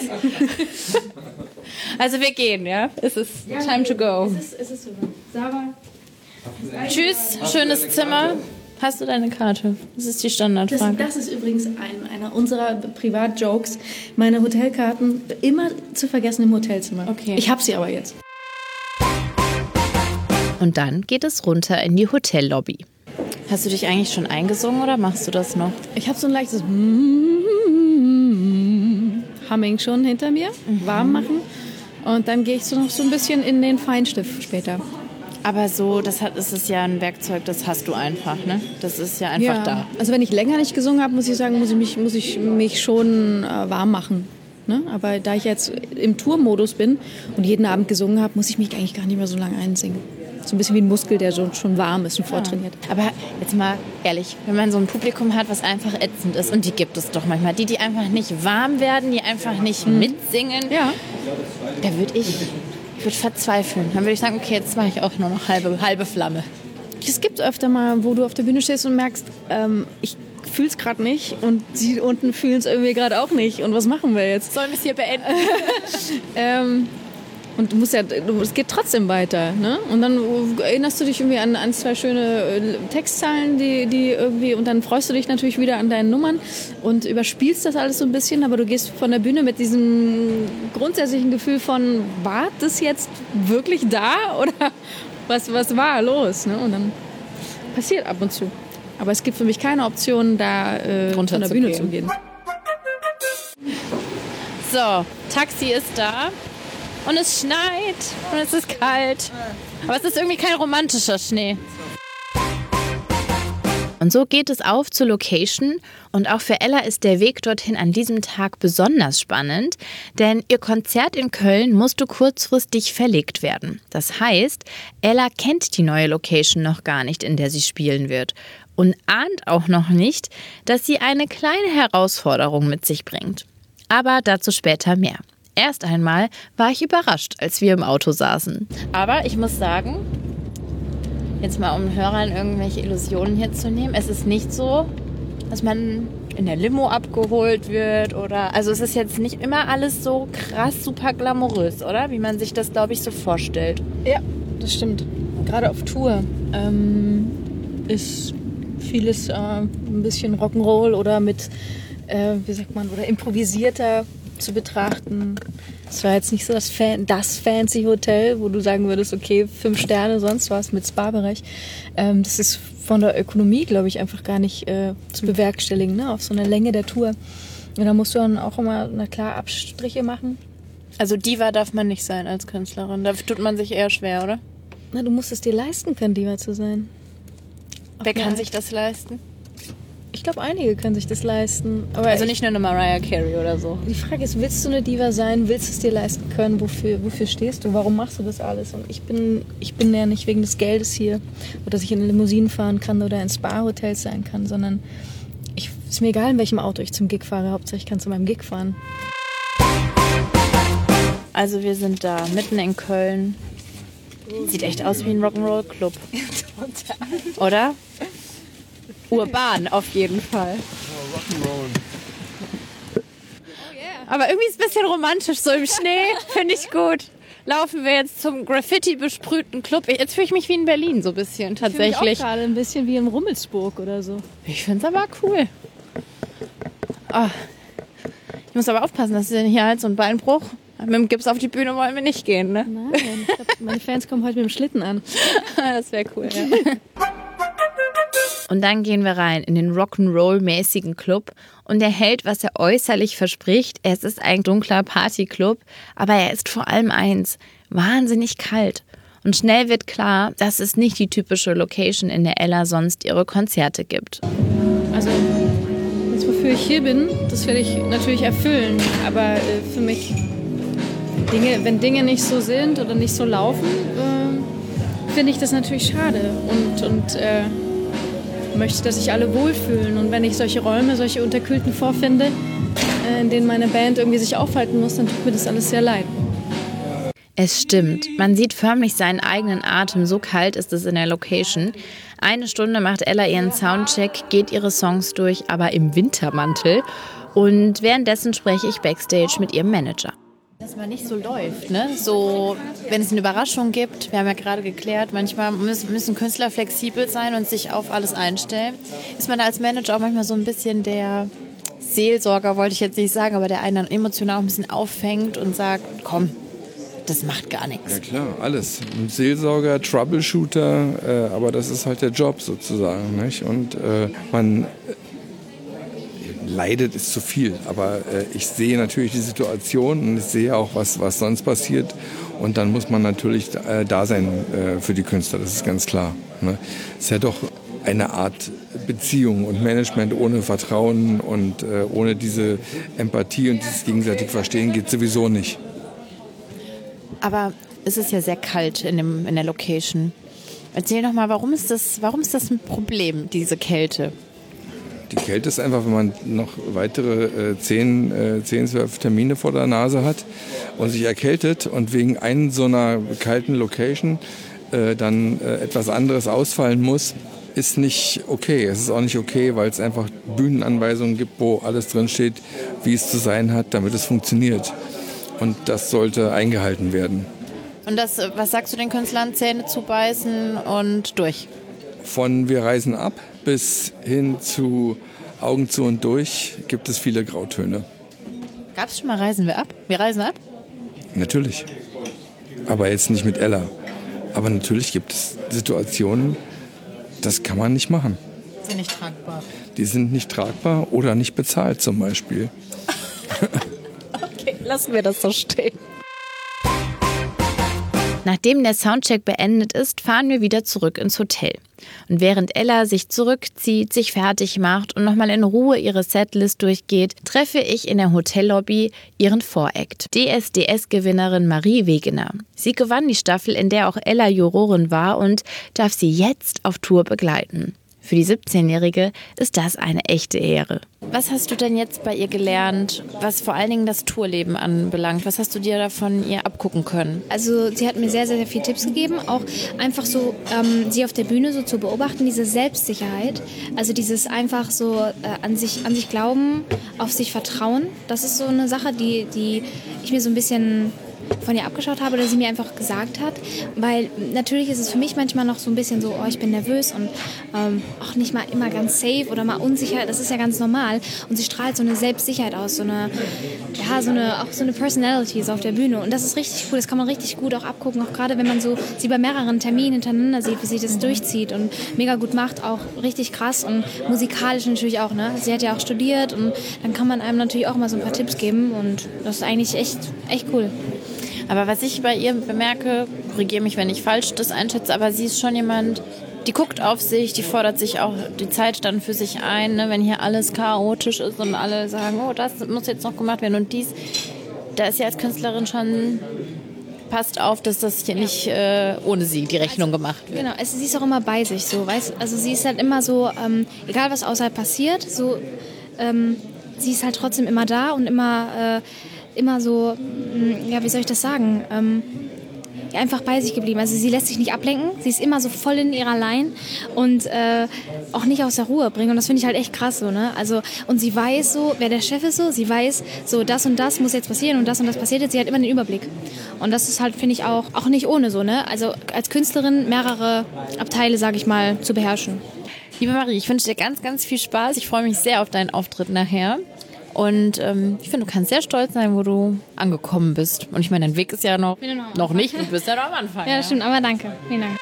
Also wir gehen, ja? Es ist time to go. Es ist, es ist. Sarah, Tschüss, schönes Zimmer. Hast du deine Karte? Das ist die das, Standardfrage. das ist übrigens ein, einer unserer Privatjokes. Meine Hotelkarten immer zu vergessen im Hotelzimmer. Okay. Ich habe sie aber jetzt. Und dann geht es runter in die Hotellobby. Hast du dich eigentlich schon eingesungen oder machst du das noch? Ich habe so ein leichtes Humming schon hinter mir, warm machen. Und dann gehe ich so noch so ein bisschen in den Feinstift später. Aber so, das hat, das ist ja ein Werkzeug, das hast du einfach, ne? Das ist ja einfach da. Also wenn ich länger nicht gesungen habe, muss ich sagen, muss ich mich, muss ich mich schon äh, warm machen. Ne? Aber da ich jetzt im Tourmodus bin und jeden Abend gesungen habe, muss ich mich eigentlich gar nicht mehr so lange einsingen. So ein bisschen wie ein Muskel, der schon, schon warm ist und vortrainiert. Aber jetzt mal ehrlich, wenn man so ein Publikum hat, was einfach ätzend ist, und die gibt es doch manchmal, die, die einfach nicht warm werden, die einfach nicht mitsingen, Ja. da würde ich, ich würde verzweifeln. Dann würde ich sagen, okay, jetzt mache ich auch nur noch halbe, halbe Flamme. Es gibt öfter mal, wo du auf der Bühne stehst und merkst, ähm, ich fühle es gerade nicht und sie unten fühlen es irgendwie gerade auch nicht. Und was machen wir jetzt? Sollen wir es hier beenden? Ähm, und du musst ja, es geht trotzdem weiter. Ne? Und dann erinnerst du dich irgendwie an ein, zwei schöne äh, Textzeilen, die, die irgendwie, und dann freust du dich natürlich wieder an deinen Nummern und überspielst das alles so ein bisschen, aber du gehst von der Bühne mit diesem grundsätzlichen Gefühl von, war das jetzt wirklich da oder was, was war los? Ne? Und dann passiert ab und zu. Aber es gibt für mich keine Option, da äh, von der Bühne zu gehen. So, Taxi ist da. Und es schneit und es ist kalt. Aber es ist irgendwie kein romantischer Schnee. Und so geht es auf zur Location und auch für Ella ist der Weg dorthin an diesem Tag besonders spannend, denn ihr Konzert in Köln musste kurzfristig verlegt werden. Das heißt, Ella kennt die neue Location noch gar nicht, in der sie spielen wird und ahnt auch noch nicht, dass sie eine kleine Herausforderung mit sich bringt. Aber dazu später mehr. Erst einmal war ich überrascht, als wir im Auto saßen. Aber ich muss sagen, jetzt mal um Hörern irgendwelche Illusionen hier zu nehmen, es ist nicht so, dass man in der Limo abgeholt wird oder also es ist jetzt nicht immer alles so krass super glamourös, oder? Wie man sich das glaube ich so vorstellt. Ja, das stimmt. Gerade auf Tour ähm, ist vieles äh, ein bisschen Rock'n'Roll oder mit, äh, wie sagt man, oder improvisierter zu betrachten. Es war jetzt nicht so das, Fan das fancy Hotel, wo du sagen würdest, okay, fünf Sterne, sonst was mit Spa-Bereich. Ähm, das ist von der Ökonomie, glaube ich, einfach gar nicht äh, zu bewerkstelligen, ne? auf so einer Länge der Tour. Und da musst du dann auch immer, na klar, Abstriche machen. Also Diva darf man nicht sein als Künstlerin. Da tut man sich eher schwer, oder? Na, du musst es dir leisten können, Diva zu sein. Wer ja. kann sich das leisten? Ich glaube, einige können sich das leisten. Aber Also ich- nicht nur eine Mariah Carey oder so. Die Frage ist, willst du eine Diva sein? Willst du es dir leisten können? Wofür, wofür stehst du? Warum machst du das alles? Und ich bin, ich bin ja nicht wegen des Geldes hier oder dass ich in Limousinen fahren kann oder in Spa-Hotels sein kann, sondern ich, ist mir egal, in welchem Auto ich zum Gig fahre. Hauptsache, ich kann zu meinem Gig fahren. Also wir sind da, mitten in Köln. Sieht echt aus wie ein Rock'n'Roll-Club. Oder? Urban auf jeden Fall. Aber irgendwie ist es ein bisschen romantisch, so im Schnee. Finde ich gut. Laufen wir jetzt zum Graffiti besprühten Club. Jetzt fühle ich mich wie in Berlin so ein bisschen Ich fühle tatsächlich. mich auch gerade ein bisschen wie in Rummelsburg oder so. Ich finde es aber cool. Ah. Ich muss aber aufpassen, dass denn hier halt so ein Beinbruch. Mit dem Gips auf die Bühne wollen wir nicht gehen, ne? Nein, ich glaub, meine Fans kommen heute mit dem Schlitten an. Das wäre cool, ja. Und dann gehen wir rein in den Rock'n'Roll-mäßigen Club und er hält, was er äußerlich verspricht. Es ist ein dunkler Partyclub, aber er ist vor allem eins, wahnsinnig kalt. Und schnell wird klar, das ist nicht die typische Location, in der Ella sonst ihre Konzerte gibt. Also, das, wofür ich hier bin, das werde ich natürlich erfüllen. Aber äh, für mich, Dinge, wenn Dinge nicht so sind oder nicht so laufen, äh, finde ich das natürlich schade. Und, und äh, möchte, dass sich alle wohlfühlen. Und wenn ich solche Räume, solche unterkühlten vorfinde, äh, in denen meine Band irgendwie sich aufhalten muss, dann tut mir das alles sehr leid. Es stimmt. Man sieht förmlich seinen eigenen Atem. So kalt ist es in der Location. Eine Stunde macht Ella ihren Soundcheck, geht ihre Songs durch, aber im Wintermantel. Und währenddessen spreche ich backstage mit ihrem Manager. Dass man nicht so läuft, ne? So, wenn es eine Überraschung gibt, wir haben ja gerade geklärt, manchmal müssen, Künstler flexibel sein und sich auf alles einstellen. Ist man als Manager auch manchmal so ein bisschen der Seelsorger, wollte ich jetzt nicht sagen, aber der einen dann emotional auch ein bisschen auffängt und sagt, komm, das macht gar nichts. Ja klar, alles. Seelsorger, Troubleshooter, äh, aber das ist halt der Job sozusagen. Nicht? Und äh, man leidet ist zu viel, aber äh, ich sehe natürlich die Situation und ich sehe auch, was, was sonst passiert. Und dann muss man natürlich äh, da sein äh, für die Künstler, das ist ganz klar. Ne? Ist ja doch eine Art Beziehung und Management ohne Vertrauen und äh, ohne diese Empathie und dieses gegenseitige Verstehen geht sowieso nicht. Aber es ist ja sehr kalt in, dem, in der Location. Erzähl doch mal, warum ist, das, warum ist das ein Problem, diese Kälte? Die Kälte ist einfach, wenn man noch weitere äh, 10, äh, 10, 12 Termine vor der Nase hat und sich erkältet und wegen einer so einer kalten Location äh, dann äh, etwas anderes ausfallen muss, ist nicht okay. Es ist auch nicht okay, weil es einfach Bühnenanweisungen gibt, wo alles drin steht, wie es zu sein hat, damit es funktioniert. Und das sollte eingehalten werden. Und das, was sagst du den Künstlern? Zähne zubeißen und durch. Von wir reisen ab bis hin zu Augen zu und durch gibt es viele Grautöne. Gab es schon mal Reisen wir ab? Wir reisen ab? Natürlich. Aber jetzt nicht mit Ella. Aber natürlich gibt es Situationen, das kann man nicht machen. Sind nicht tragbar. Die sind nicht tragbar oder nicht bezahlt zum Beispiel. Okay, lassen wir das so stehen. Nachdem der Soundcheck beendet ist, fahren wir wieder zurück ins Hotel. Und während Ella sich zurückzieht, sich fertig macht und nochmal in Ruhe ihre Setlist durchgeht, treffe ich in der Hotellobby ihren Voract, DSDS-Gewinnerin Marie Wegener. Sie gewann die Staffel, in der auch Ella Jurorin war und darf sie jetzt auf Tour begleiten. Für die 17-Jährige ist das eine echte Ehre. Was hast du denn jetzt bei ihr gelernt, was vor allen Dingen das Tourleben anbelangt? Was hast du dir davon ihr abgucken können? Also sie hat mir sehr, sehr, sehr viele Tipps gegeben. Auch einfach so, ähm, sie auf der Bühne so zu beobachten, diese Selbstsicherheit. Also dieses einfach so äh, an, sich, an sich glauben, auf sich vertrauen. Das ist so eine Sache, die, die ich mir so ein bisschen von ihr abgeschaut habe oder sie mir einfach gesagt hat. Weil natürlich ist es für mich manchmal noch so ein bisschen so, oh, ich bin nervös und ähm, auch nicht mal immer ganz safe oder mal unsicher. Das ist ja ganz normal. Und sie strahlt so eine Selbstsicherheit aus, so eine, ja, so eine, auch so eine Personality so auf der Bühne. Und das ist richtig cool. Das kann man richtig gut auch abgucken, auch gerade wenn man so sie bei mehreren Terminen hintereinander sieht, wie sie das durchzieht und mega gut macht, auch richtig krass und musikalisch natürlich auch. Ne? Sie hat ja auch studiert und dann kann man einem natürlich auch mal so ein paar Tipps geben und das ist eigentlich echt, echt cool. Aber was ich bei ihr bemerke, korrigiere mich, wenn ich falsch das einschätze, aber sie ist schon jemand, die guckt auf sich, die fordert sich auch die Zeit dann für sich ein, ne? wenn hier alles chaotisch ist und alle sagen, oh, das muss jetzt noch gemacht werden und dies. Da ist sie als Künstlerin schon passt auf, dass das hier nicht äh, ohne sie die Rechnung gemacht wird. Genau, also sie ist auch immer bei sich so, weißt Also sie ist halt immer so, ähm, egal was außerhalb passiert, so ähm, sie ist halt trotzdem immer da und immer, äh, immer so, mh, ja, wie soll ich das sagen? Ähm, ja, einfach bei sich geblieben. Also sie lässt sich nicht ablenken, sie ist immer so voll in ihrer Line und äh, auch nicht aus der Ruhe bringen. Und das finde ich halt echt krass so, ne? Also, und sie weiß so, wer der Chef ist so, sie weiß so, das und das muss jetzt passieren und das und das passiert jetzt. Sie hat immer den Überblick. Und das ist halt, finde ich, auch, auch nicht ohne so, ne? Also als Künstlerin mehrere Abteile, sage ich mal, zu beherrschen. Liebe Marie, ich wünsche dir ganz, ganz viel Spaß. Ich freue mich sehr auf deinen Auftritt nachher. Und ähm, ich finde, du kannst sehr stolz sein, wo du angekommen bist. Und ich meine, dein Weg ist ja noch, noch nicht. Du bist ja noch am Anfang. Ja, das stimmt, aber danke. Vielen Dank.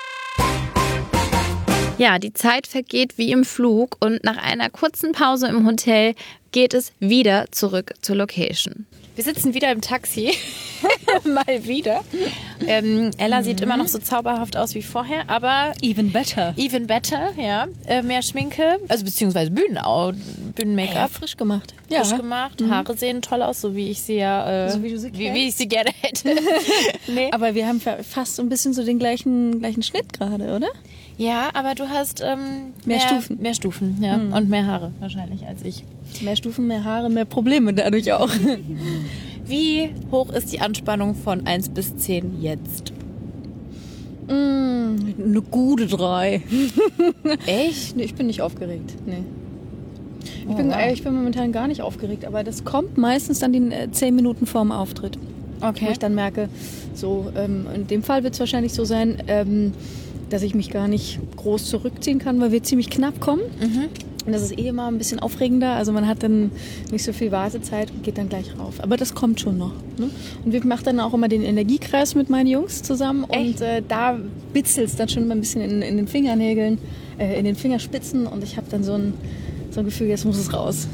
Ja, die Zeit vergeht wie im Flug und nach einer kurzen Pause im Hotel geht es wieder zurück zur Location. Wir sitzen wieder im Taxi. Mal wieder. Ähm, Ella mhm. sieht immer noch so zauberhaft aus wie vorher, aber. Even better. Even better, ja. Äh, mehr Schminke, also beziehungsweise Bühnenmake-up. Ja, frisch gemacht. Frisch ja. gemacht. Mhm. Haare sehen toll aus, so wie ich sie ja. Äh, so wie, du sie wie, wie ich sie gerne hätte. nee. Aber wir haben fast so ein bisschen so den gleichen, gleichen Schnitt gerade, oder? Ja, aber du hast ähm, mehr, mehr, Stufen. Mehr Stufen, ja. Mhm. Und mehr Haare wahrscheinlich als ich. Mehr Stufen, mehr Haare, mehr Probleme dadurch auch. Wie hoch ist die Anspannung von 1 bis 10 jetzt? Mm, eine gute 3. Echt? Nee, ich bin nicht aufgeregt. Nee. Ich, oh, bin, wow. ich bin momentan gar nicht aufgeregt, aber das kommt meistens dann 10 äh, Minuten vorm Auftritt. Okay. Wo ich dann merke, so, ähm, in dem Fall wird es wahrscheinlich so sein, ähm, dass ich mich gar nicht groß zurückziehen kann, weil wir ziemlich knapp kommen. Mhm. Und das ist eh immer ein bisschen aufregender. Also man hat dann nicht so viel Wartezeit und geht dann gleich rauf. Aber das kommt schon noch. Ne? Und wir machen dann auch immer den Energiekreis mit meinen Jungs zusammen. Echt? Und äh, da bitzelt es dann schon mal ein bisschen in, in den Fingernägeln, äh, in den Fingerspitzen. Und ich habe dann so ein, so ein Gefühl, jetzt muss es raus.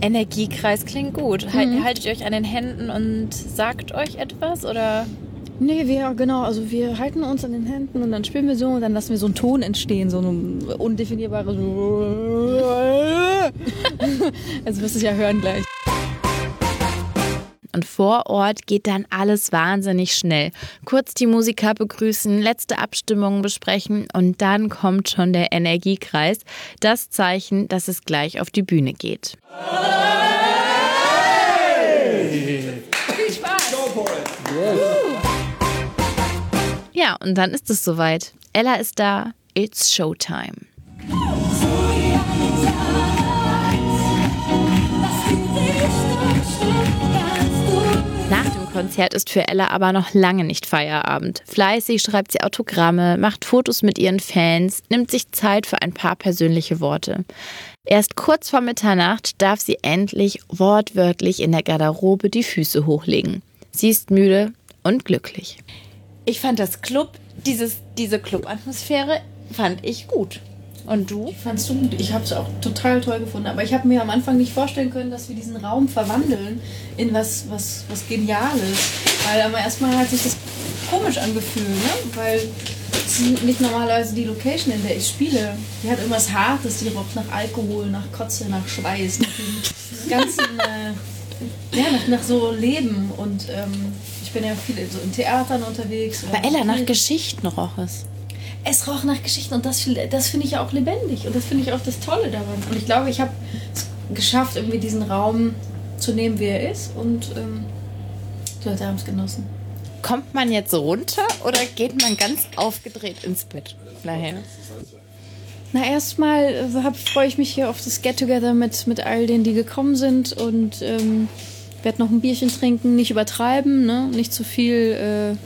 Energiekreis klingt gut. Mhm. Haltet ihr euch an den Händen und sagt euch etwas oder? Nee, wir, genau, also wir halten uns an den Händen und dann spielen wir so und dann lassen wir so einen Ton entstehen, so ein undefinierbares. also wirst du es ja hören gleich. Und vor Ort geht dann alles wahnsinnig schnell. Kurz die Musiker begrüßen, letzte Abstimmungen besprechen und dann kommt schon der Energiekreis. Das Zeichen, dass es gleich auf die Bühne geht. Hey! Ja, und dann ist es soweit. Ella ist da. It's Showtime. Nach dem Konzert ist für Ella aber noch lange nicht Feierabend. Fleißig schreibt sie Autogramme, macht Fotos mit ihren Fans, nimmt sich Zeit für ein paar persönliche Worte. Erst kurz vor Mitternacht darf sie endlich wortwörtlich in der Garderobe die Füße hochlegen. Sie ist müde und glücklich ich fand das Club, dieses, diese Club-Atmosphäre, fand ich gut. Und du? Fandst du gut? Ich habe es auch total toll gefunden. Aber ich habe mir am Anfang nicht vorstellen können, dass wir diesen Raum verwandeln in was, was, was Geniales. Weil aber erstmal hat sich das komisch angefühlt, ne? Weil es nicht normalerweise die Location, in der ich spiele. Die hat irgendwas Hartes, die roch nach Alkohol, nach Kotze, nach Schweiß, nach dem ganzen, äh, ja, nach, nach so Leben. Und ähm, ich bin ja viel so in Theatern unterwegs. Aber Ella, nach Geschichten roch es. Es roch nach Geschichten und das, das finde ich ja auch lebendig und das finde ich auch das Tolle daran. Und ich glaube, ich habe es geschafft, irgendwie diesen Raum zu nehmen, wie er ist und ähm, die Leute haben es genossen. Kommt man jetzt runter oder geht man ganz aufgedreht ins Bett? Nachher. Na, erstmal äh, freue ich mich hier auf das Get-Together mit, mit all denen, die gekommen sind und ähm, werde noch ein Bierchen trinken, nicht übertreiben, ne? nicht zu viel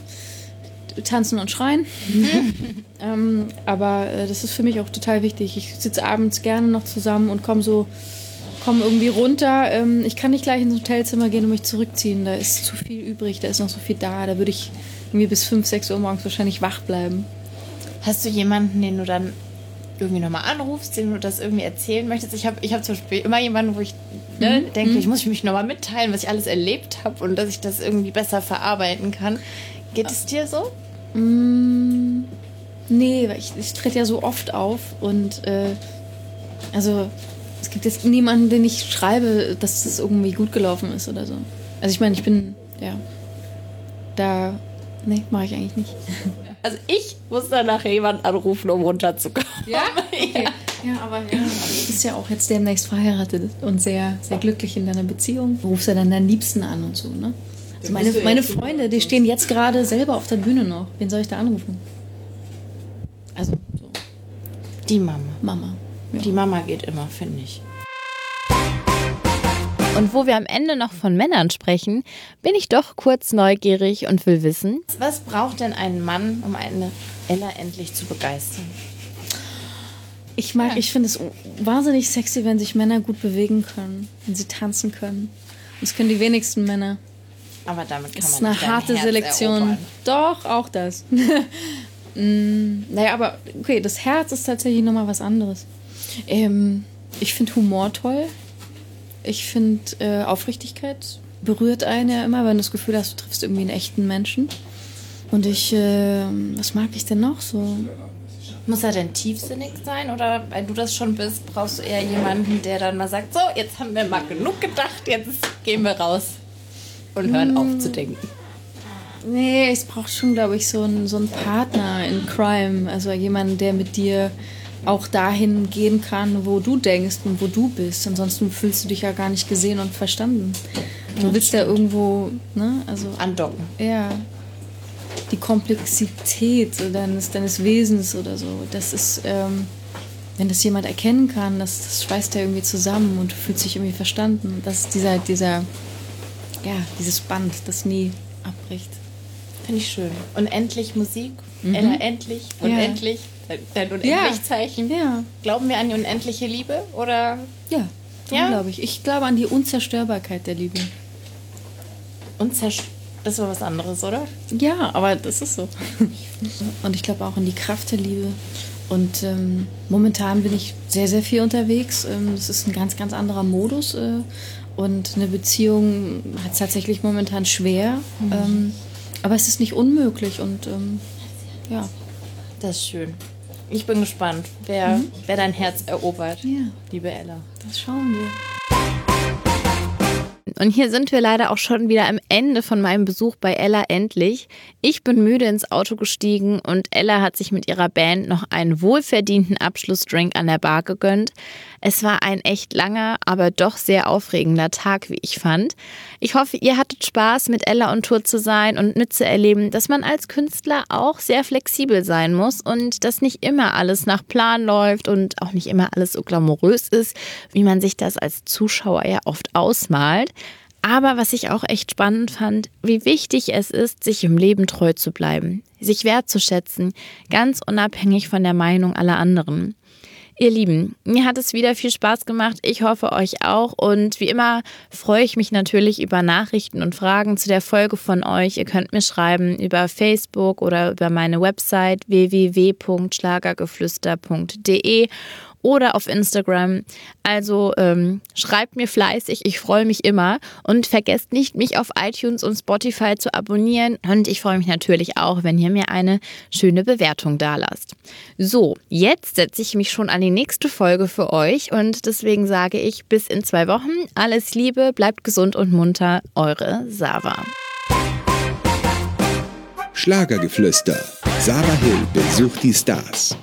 äh, tanzen und schreien. ähm, aber äh, das ist für mich auch total wichtig. Ich sitze abends gerne noch zusammen und komme so komme irgendwie runter. Ähm, ich kann nicht gleich ins Hotelzimmer gehen und mich zurückziehen. Da ist zu viel übrig, da ist noch so viel da. Da würde ich irgendwie bis 5, 6 Uhr morgens wahrscheinlich wach bleiben. Hast du jemanden, den du dann irgendwie nochmal anrufst, dem du das irgendwie erzählen möchtest? Ich habe ich hab zum Beispiel immer jemanden, wo ich ne, Mhm. denke, ich muss mich nochmal mitteilen, was ich alles erlebt habe und dass ich das irgendwie besser verarbeiten kann. Geht es dir so? Mm, nee, weil ich, ich trete ja so oft auf und äh, also es gibt jetzt niemanden, den ich schreibe, dass das irgendwie gut gelaufen ist oder so. Also ich meine, ich bin, ja, da, nee, mache ich eigentlich nicht. Also ich muss dann nachher jemanden anrufen, um runterzukommen. Ja? Okay. Ja, aber ja, du bist ja auch jetzt demnächst verheiratet und sehr, sehr glücklich in deiner Beziehung. Du rufst ja dann deinen Liebsten an und so, ne? Also meine, meine Freunde, die stehen jetzt gerade selber auf der Bühne noch. Wen soll ich da anrufen? Also, so, Die Mama. Mama. Ja. Die Mama geht immer, finde ich. Und wo wir am Ende noch von Männern sprechen, bin ich doch kurz neugierig und will wissen, was braucht denn ein Mann, um eine Ella endlich zu begeistern? Ich mag, ich finde es wahnsinnig sexy, wenn sich Männer gut bewegen können, wenn sie tanzen können. Das können die wenigsten Männer. Aber damit kann Das ist man eine nicht harte Herz Selektion. erobern. Doch, auch das. mm, naja, aber okay, das Herz ist tatsächlich nochmal was anderes. Ähm, ich finde Humor toll. Ich finde äh, Aufrichtigkeit berührt einen ja immer, wenn du das Gefühl hast, du triffst irgendwie einen echten Menschen. Und ich, äh, was mag ich denn noch so? Muss er denn tiefsinnig sein oder weil du das schon bist, brauchst du eher jemanden, der dann mal sagt, so, jetzt haben wir mal genug gedacht, jetzt gehen wir raus und hören auf zu denken. Nee, es braucht schon, glaube ich, so einen, so einen Partner in Crime. Also jemanden, der mit dir auch dahin gehen kann, wo du denkst und wo du bist. Ansonsten fühlst du dich ja gar nicht gesehen und verstanden. Du willst ja irgendwo, ne? Also, Andocken. ja. Die Komplexität deines, deines Wesens oder so. Das ist, ähm, wenn das jemand erkennen kann, das, das schweißt ja irgendwie zusammen und du fühlst dich irgendwie verstanden. Das ist dieser, dieser, ja, dieses Band, das nie abbricht. Finde ich schön. Unendlich Musik. Ella endlich. Mhm. Ja. Unendlich. Dein- Unendlich-Zeichen. Ja. Glauben wir an die unendliche Liebe oder Ja, Ja? glaube ich. Ich glaube an die Unzerstörbarkeit der Liebe. unzerst Das war was anderes, oder? Ja, aber das ist so. Und ich glaube auch an die Kraft der Liebe. Und ähm, momentan bin ich sehr, sehr viel unterwegs. Ähm, Es ist ein ganz, ganz anderer Modus. Äh, und eine Beziehung hat es tatsächlich momentan schwer. Ähm, aber es ist nicht unmöglich. Und ähm, ja. Das ist schön. Ich bin gespannt, wer, wer dein Herz erobert, Ja. liebe Ella. Das schauen wir. Und hier sind wir leider auch schon wieder am Ende von meinem Besuch bei Ella endlich. Ich bin müde ins Auto gestiegen und Ella hat sich mit ihrer Band noch einen wohlverdienten Abschlussdrink an der Bar gegönnt. Es war ein echt langer, aber doch sehr aufregender Tag, wie ich fand. Ich hoffe, ihr hattet Spaß, mit Ella on Tour zu sein und mitzuerleben, dass man als Künstler auch sehr flexibel sein muss und dass nicht immer alles nach Plan läuft und auch nicht immer alles so glamourös ist, wie man sich das als Zuschauer ja oft ausmalt. Aber was ich auch echt spannend fand, wie wichtig es ist, sich im Leben treu zu bleiben, sich wertzuschätzen, ganz unabhängig von der Meinung aller anderen. Ihr Lieben, mir hat es wieder viel Spaß gemacht. Ich hoffe euch auch. Und wie immer freue ich mich natürlich über Nachrichten und Fragen zu der Folge von euch. Ihr könnt mir schreiben über Facebook oder über meine Website www.schlagergeflüster.de oder auf Instagram. Also ähm, schreibt mir fleißig, ich freue mich immer. Und vergesst nicht, mich auf iTunes und Spotify zu abonnieren. Und ich freue mich natürlich auch, wenn ihr mir eine schöne Bewertung dalasst. So, jetzt setze ich mich schon an die nächste Folge für euch. Und deswegen sage ich bis in zwei Wochen. Alles Liebe, bleibt gesund und munter. Eure Sava. Schlagergeflüster. Sarah Hill besucht die Stars.